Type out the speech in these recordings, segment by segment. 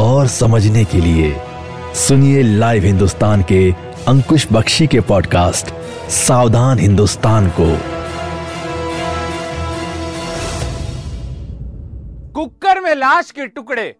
और समझने के लिए सुनिए लाइव हिंदुस्तान के अंकुश बख्शी के पॉडकास्ट सावधान हिंदुस्तान को। कुकर में लाश के टुकड़े,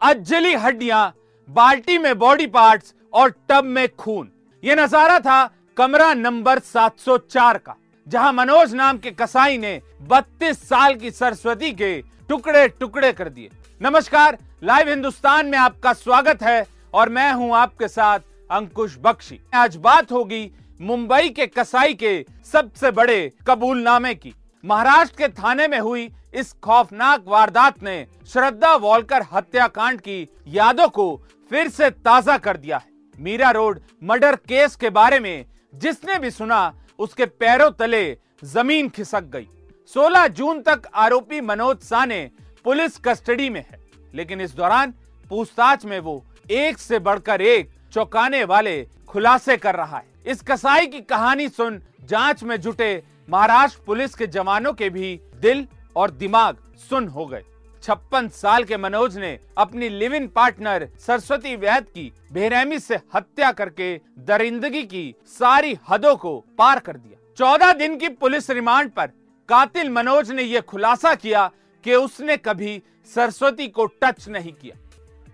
अजली हड्डियाँ, बाल्टी में बॉडी पार्ट्स और टब में खून। यह नज़ारा था कमरा नंबर 704 का, जहाँ मनोज नाम के कसाई ने 32 साल की सरस्वती के टुकड़े टुकड़े कर दिए। नमस्कार लाइव हिंदुस्तान में आपका स्वागत है और मैं हूँ आपके साथ अंकुश बख्शी। आज बात होगी मुंबई के कसाई के सबसे बड़े कबूलनामे की। महाराष्ट्र के थाने में हुई इस खौफनाक वारदात ने श्रद्धा वॉलकर हत्याकांड की यादों को फिर से ताज़ा कर दिया है। मीरा रोड मर्डर केस के बारे में जिसने भी सुना, उसके पैरों तले ज़मीन खिसक गई। 16 जून तक आरोपी मनोज साने पुलिस कस्टडी में है। लेकिन इस दौरान पूछताछ में वो एक से बढ़कर एक चौंकाने वाले खुलासे कर रहा है। इस कसाई की कहानी सुन जाँच में जुटे महाराष्ट्र पुलिस के जवानों के भी दिल और दिमाग सुन हो गए। छप्पन साल के मनोज ने अपनी live in partner Saraswati Vaid की बेरहमी से हत्या करके दरिंदगी की सारी हदों को पार कर दिया। चौदह दिन की पुलिस रिमांड पर कातिल मनोज ने यह खुलासा किया कि उसने कभी सरस्वती को टच नहीं किया।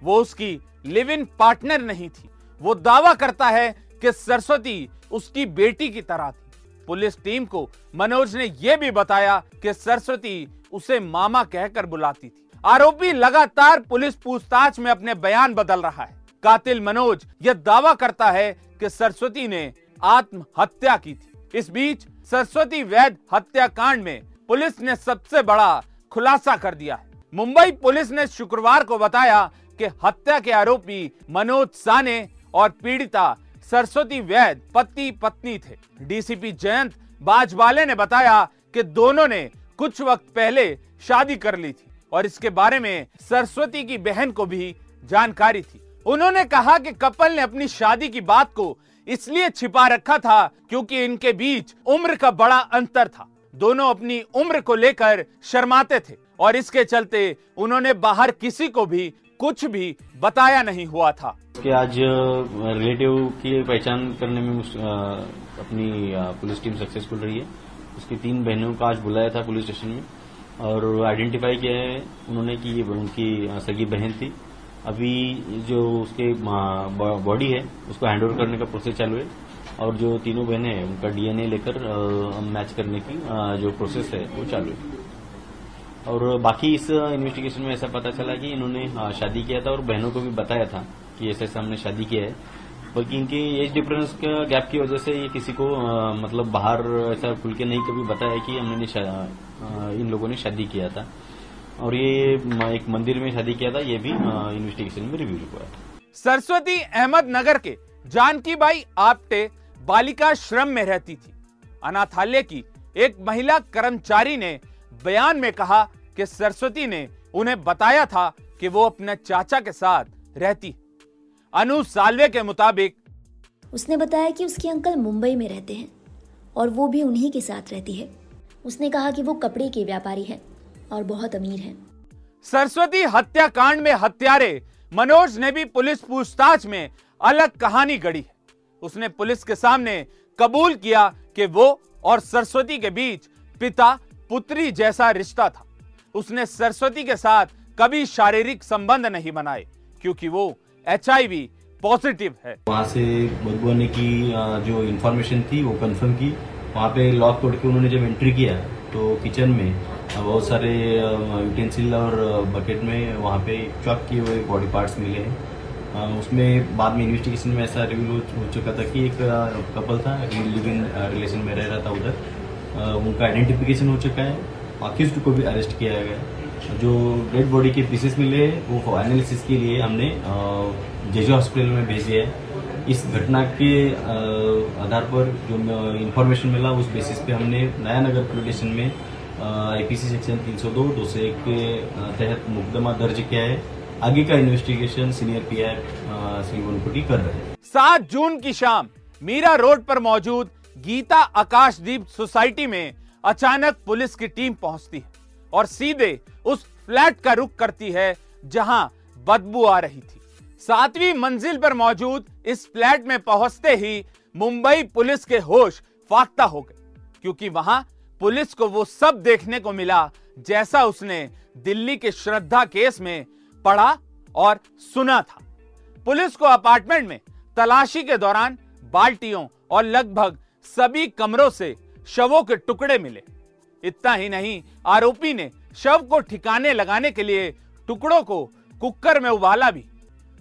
वो उसकी लिव इन पार्टनर नहीं थी। वो दावा करता है कि सरस्वती उसकी बेटी की तरह थी। पुलिस टीम को मनोज ने यह भी बताया कि सरस्वती उसे मामा कहकर बुलाती थी। आरोपी लगातार पुलिस पूछताछ में अपने बयान बदल रहा है। कातिल मनोज यह दावा करता है कि सरस्वती ने आत्महत्या की थी। इस बीच सरस्वती वैद हत्याकांड में पुलिस ने सबसे बड़ा खुलासा कर दिया। है मुंबई पुलिस ने शुक्रवार को बताया कि हत्या के आरोपी मनोज साने और पीड़िता सरस्वती वैद पति पत्नी थे। डीसीपी जयंत बाजवाले ने बताया कि दोनों ने कुछ वक्त पहले शादी कर ली थी और इसके बारे में सरस्वती की बहन को भी जानकारी थी। उन्होंने कहा कि कपल ने अपनी शादी की बात को इसलिए छिपा रखा था क्योंकि इनके बीच उम्र का बड़ा अंतर था। दोनों अपनी उम्र को लेकर शर्माते थे और इसके चलते उन्होंने बाहर किसी को भी कुछ भी बताया नहीं हुआ था। कि आज रिलेटिव की पहचान करने में अपनी पुलिस टीम सक्सेसफुल रही है। उसकी तीन बहनों का आज बुलाया था पुलिस स्टेशन में और आइडेंटिफाई किया है उन्होंने कि ये उनकी सगी बहन थी। अभी जो उसके बॉडी है, उसको हैंड ओवर करने का प्रोसेस चालू है। और जो तीनों बहनें हैं उनका डीएनए लेकर मैच करने की जो प्रोसेस है वो चालू है। और बाकी इस इन्वेस्टिगेशन में ऐसा पता चला कि इन्होंने शादी किया था और बहनों को भी बताया था कि ऐसे ऐसे हमने शादी किया है। बल्कि इनकी एज डिफरेंस का गैप की वजह से ये किसी को आ, मतलब बाहर ऐसा खुल के नहीं कभी बताया कि हमने इन लोगों ने शादी किया था। और ये एक मंदिर में शादी किया था ये भी इन्वेस्टिगेशन में रिव्यू हुआ सरस्वती अहमद नगर के जानकी बाई आपटे बालिका श्रम में रहती थी। अनाथालय की एक महिला कर्मचारी ने बयान में कहा कि सरस्वती ने उन्हें बताया था कि वो अपने चाचा के साथ रहती अनु सालवे के मुताबिक उसने बताया कि उसके अंकल मुंबई में रहते हैं और वो भी उन्हीं के साथ रहती है। उसने कहा कि वो कपड़े के व्यापारी हैं और बहुत अमीर हैं। सरस्वती हत्याकांड में हत्यारे मनोज ने भी पुलिस पूछताछ में अलग कहानी गढ़ी है। उसने पुलिस के सामने कबूल किया कि वो और सरस्वती के बीच पिता पुत्री जैसा रिश्ता था। उसने सरस्वती के साथ कभी शारीरिक संबंध नहीं बनाए, क्योंकि वो एचआईवी पॉजिटिव है। वहाँ से भगवान की जो इन्फॉर्मेशन थी, वो कंफर्म की। वहाँ पे लॉक तोड़ के उन्होंने जब एंट्री किया तो किचन में बहुत सारे यूटेंसिल और बकेट में वहाँ पे चॉक किए हुए बॉडी पार्ट्स मिले हैं। उसमें बाद में इन्वेस्टिगेशन में ऐसा रिव्यू हो चुका था कि एक कपल था लिव इन रिलेशन में रह रहा था उधर। उनका आइडेंटिफिकेशन हो चुका है अक्यूज को भी अरेस्ट किया गया जो डेड बॉडी के पीसेस मिले, वो एनालिसिस के लिए हमने जेजे हॉस्पिटल में भेज है। इस घटना के आधार पर जो इन्फॉर्मेशन मिला, उस बेसिस पे हमने नया नगर पुलिस स्टेशन में आईपीसी सेक्शन 302 दो सौ एक के तहत मुकदमा दर्ज किया है। आगे का investigation senior PI Shri Vankuti कर रहे हैं। सात जून की शाम, मीरा रोड पर मौजूद गीता आकाशदीप सोसाइटी में अचानक पुलिस की टीम पहुँचती है और सीधे उस फ्लैट का रुख करती है जहाँ बदबू आ रही थी। सातवीं मंजिल पर मौजूद इस फ्लैट में पहुँचते ही मुंबई पुलिस के होश फाख्ता हो गए, क्योंकि वहाँ पुलिस को वो सब देखने को मिला जैसा उसने दिल्ली के श्रद्धा केस में पढ़ा और सुना था। पुलिस को अपार्टमेंट में तलाशी के दौरान बाल्टियों और लगभग सभी कमरों से शवों के टुकड़े मिले। इतना ही नहीं, आरोपी ने शव को ठिकाने लगाने के लिए टुकड़ों को कुकर में उबाला भी।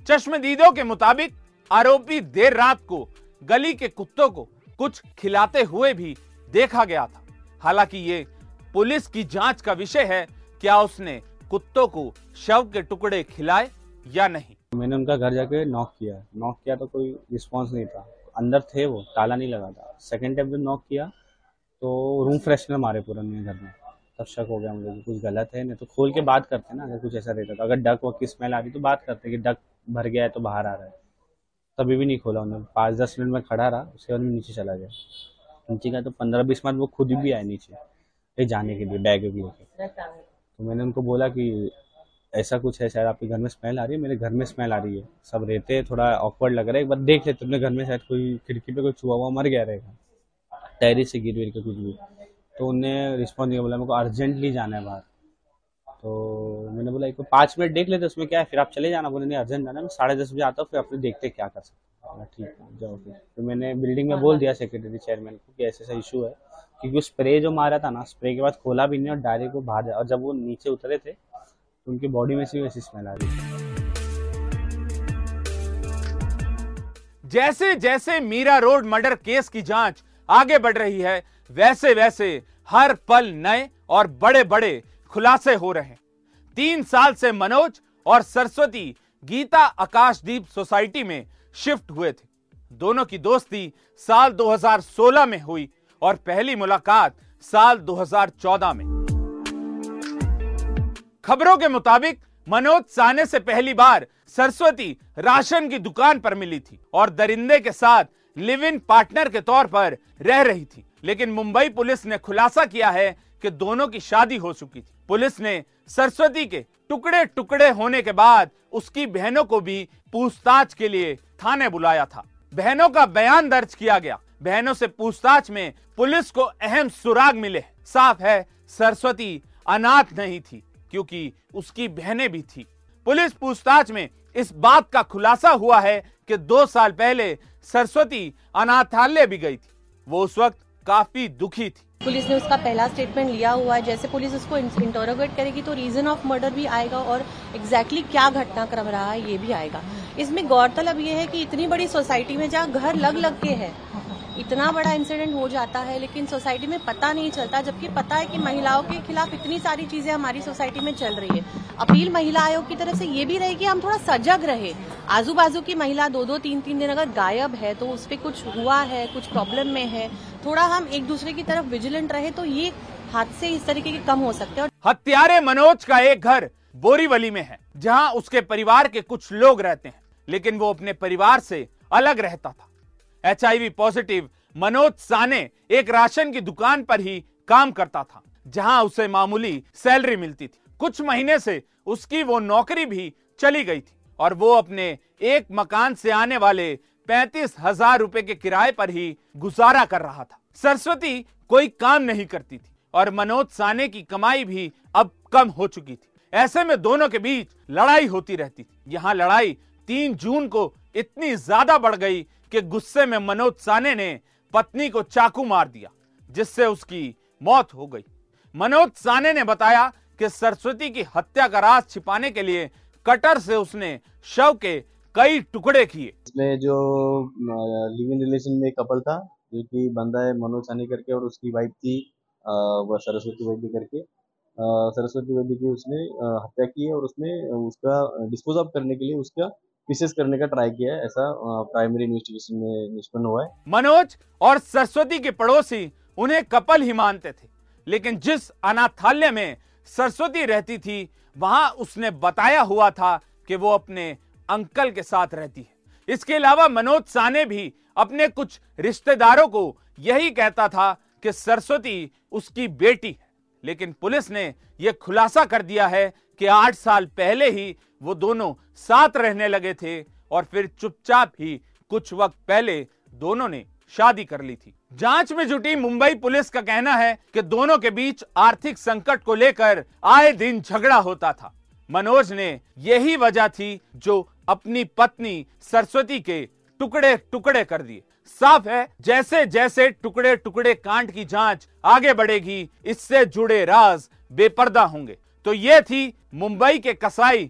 चश्मदीदों के मुताबिक आरोपी देर रात को गली के कुत्तों को कुछ खिलाते हुए भी देखा गया था। हालाँकि ये पुलिस की जाँच का विषय है, क्या उसने कुत्तों को शव के टुकड़े खिलाए या नहीं? मैंने उनका घर जाके नॉक किया। नॉक किया तो कोई रिस्पांस नहीं था। अंदर थे वो, ताला नहीं लगा था। सेकेंड टाइम जब नॉक किया तो रूम फ्रेशनर मारे पूरा मेरे घर में। तब शक हो गया मुझे कि कुछ गलत है। नहीं तो खोल के बात करते ना, अगर कुछ ऐसा रहता तो। अगर डक वक की स्मेल आ रही तो बात करते कि डक भर गया है तो बाहर आ रहा है। तभी भी नहीं खोला उन्होंने। पाँच दस मिनट में खड़ा रहा, उसके बाद नीचे चला गया। नीचे गया तो पंद्रह बीस मिनट वो खुद भी आए नीचे। जाने के लिए, बैग लेके। तो मैंने उनको बोला कि ऐसा कुछ है, शायद आपके घर में स्मेल आ रही है? मेरे घर में स्मेल आ रही है। सब रहते हैं, थोड़ा ऑकवर्ड लग रहा है। एक बार देख लेते अपने घर में शायद कोई खिड़की पे कोई छुआ हुआ मर गया रहेगा। टैरिस से गिर गिर के कुछ भी। तो उनने रिस्पॉन्स नहीं बोला मेरे को अर्जेंटली जाना है बाहर। तो मैंने बोला, एक पाँच मिनट देख लेते उसमें क्या है? फिर आप चले जाना। बोले, नहीं अर्जेंट जाना मैं साढ़े दस बजे आता हूँ, फिर अपने देखते क्या कर सकते ठीक है, जाओ फिर। तो मैंने बिल्डिंग में बोल दिया सेक्रेटरी चेयरमैन को कि ऐसा ऐसा इशू है। क्योंकि स्प्रे जो मारा था ना स्प्रे के बाद खोला भी नहीं और डायरेक्ट को बाहर और जब वो नीचे उतरे थे तो उनकी बॉडी में से वैसी स्मेल आ रही जैसे जैसे मीरा रोड मर्डर केस की जाँच आगे बढ़ रही है, वैसे वैसे हर पल नए और बड़े बड़े खुलासे हो रहे हैं। तीन साल से मनोज और सरस्वती गीता आकाशदीप सोसाइटी में शिफ्ट हुए थे। दोनों की दोस्ती साल 2016 में हुई। और पहली मुलाकात साल 2014 में। खबरों के मुताबिक, मनोज साने से पहली बार सरस्वती राशन की दुकान पर मिली थी और दरिंदे के साथ लिव इन पार्टनर के तौर पर रह रही थी। लेकिन मुंबई पुलिस ने खुलासा किया है कि दोनों की शादी हो चुकी थी। पुलिस ने सरस्वती के टुकड़े टुकड़े होने के बाद उसकी बहनों को भी पूछताछ के लिए थाने बुलाया था। बहनों का बयान दर्ज किया गया। बहनों से पूछताछ में पुलिस को अहम सुराग मिले। साफ़ है, सरस्वती अनाथ नहीं थी, क्योंकि उसकी बहनें भी थी। पुलिस पूछताछ में इस बात का खुलासा हुआ है कि दो साल पहले सरस्वती अनाथालय भी गई थी। वो उस वक्त काफ़ी दुखी थी। पुलिस ने उसका पहला स्टेटमेंट लिया हुआ है। जैसे पुलिस उसको इंटरोगेट करेगी तो रीजन ऑफ़ मर्डर भी आएगा और एग्जैक्टली exactly क्या घटनाक्रम रहा है, ये भी आएगा। इसमें गौरतलब ये है कि इतनी बड़ी सोसाइटी में जहाँ घर लग लग के है इतना बड़ा इंसिडेंट हो जाता है, लेकिन सोसाइटी में पता नहीं चलता, जबकि पता है कि महिलाओं के खिलाफ इतनी सारी चीज़ें हमारी सोसाइटी में चल रही है। अपील महिला आयोग की तरफ़ से ये भी रहे हम थोड़ा सजग रहे। आजू बाजू की महिला दो दो तीन तीन दिन अगर गायब है तो उस पर कुछ हुआ है, कुछ प्रॉब्लम में है, थोड़ा हम एक दूसरे की तरफ़ विजिलेंट रहे तो ये हादसे इस तरीके के कम हो सकते हैं। हत्यारे मनोज का एक घर बोरीवली में है, जहाँ उसके परिवार के कुछ लोग रहते हैं, लेकिन वो अपने परिवार से अलग रहता था। एचआईवी पॉजिटिव मनोज साने एक राशन की दुकान पर ही काम करता था, जहाँ उसे मामूली सैलरी मिलती थी। कुछ महीने से उसकी वो नौकरी भी चली गई थी और वो अपने एक मकान से आने वाले पैंतीस हज़ार रुपए के किराए पर ही गुजारा कर रहा था। सरस्वती कोई काम नहीं करती थी और मनोज साने की कमाई भी अब कम हो चुकी थी। ऐसे में दोनों के बीच लड़ाई होती रहती थी। यहाँ लड़ाई तीन जून को इतनी ज़्यादा बढ़ गई कि गुस्से में मनोज साने ने पत्नी को चाकू मार दिया, जिससे उसकी मौत हो गई। मनोज साने ने बताया कि सरस्वती की हत्या का राज छिपाने के लिए कटर से उसने शव के कई टुकड़े किए। इसमें जो लिविंग रिलेशन में कपल था, जो कि बंदा है मनोज सानी करके और उसकी वाइफ थी वह सरस्वती भी करके। सरस्वती देवी की उसने हत्या की है और उसने उसका डिस्पोज ऑफ़ करने के लिए उसका पीसेस करने का ट्राई किया है। ऐसा प्राइमरी इन्वेस्टिगेशन में निष्पन्न हुआ है। मनोज और सरस्वती के पड़ोसी उन्हें कपल ही मानते थे। लेकिन जिस अनाथालय में सरस्वती रहती थी, वहाँ उसने बताया हुआ था कि वो अपने अंकल के साथ रहती है। इसके अलावा मनोज साने भी अपने कुछ रिश्तेदारों को यही कहता था कि सरस्वती उसकी बेटी है। लेकिन पुलिस ने यह खुलासा कर दिया है कि आठ साल पहले ही वो दोनों साथ रहने लगे थे और फिर चुपचाप ही कुछ वक्त पहले दोनों ने शादी कर ली थी। जाँच में जुटी मुंबई पुलिस का कहना है कि दोनों के बीच आर्थिक संकट को लेकर आए दिन झगड़ा होता था। मनोज ने यही वजह थी जो अपनी पत्नी सरस्वती के टुकड़े टुकड़े कर दिए। साफ़ है जैसे जैसे टुकड़े टुकड़े कांड की जाँच आगे बढ़ेगी, इससे जुड़े राज बेपर्दा होंगे। तो ये थी मुंबई के कसाई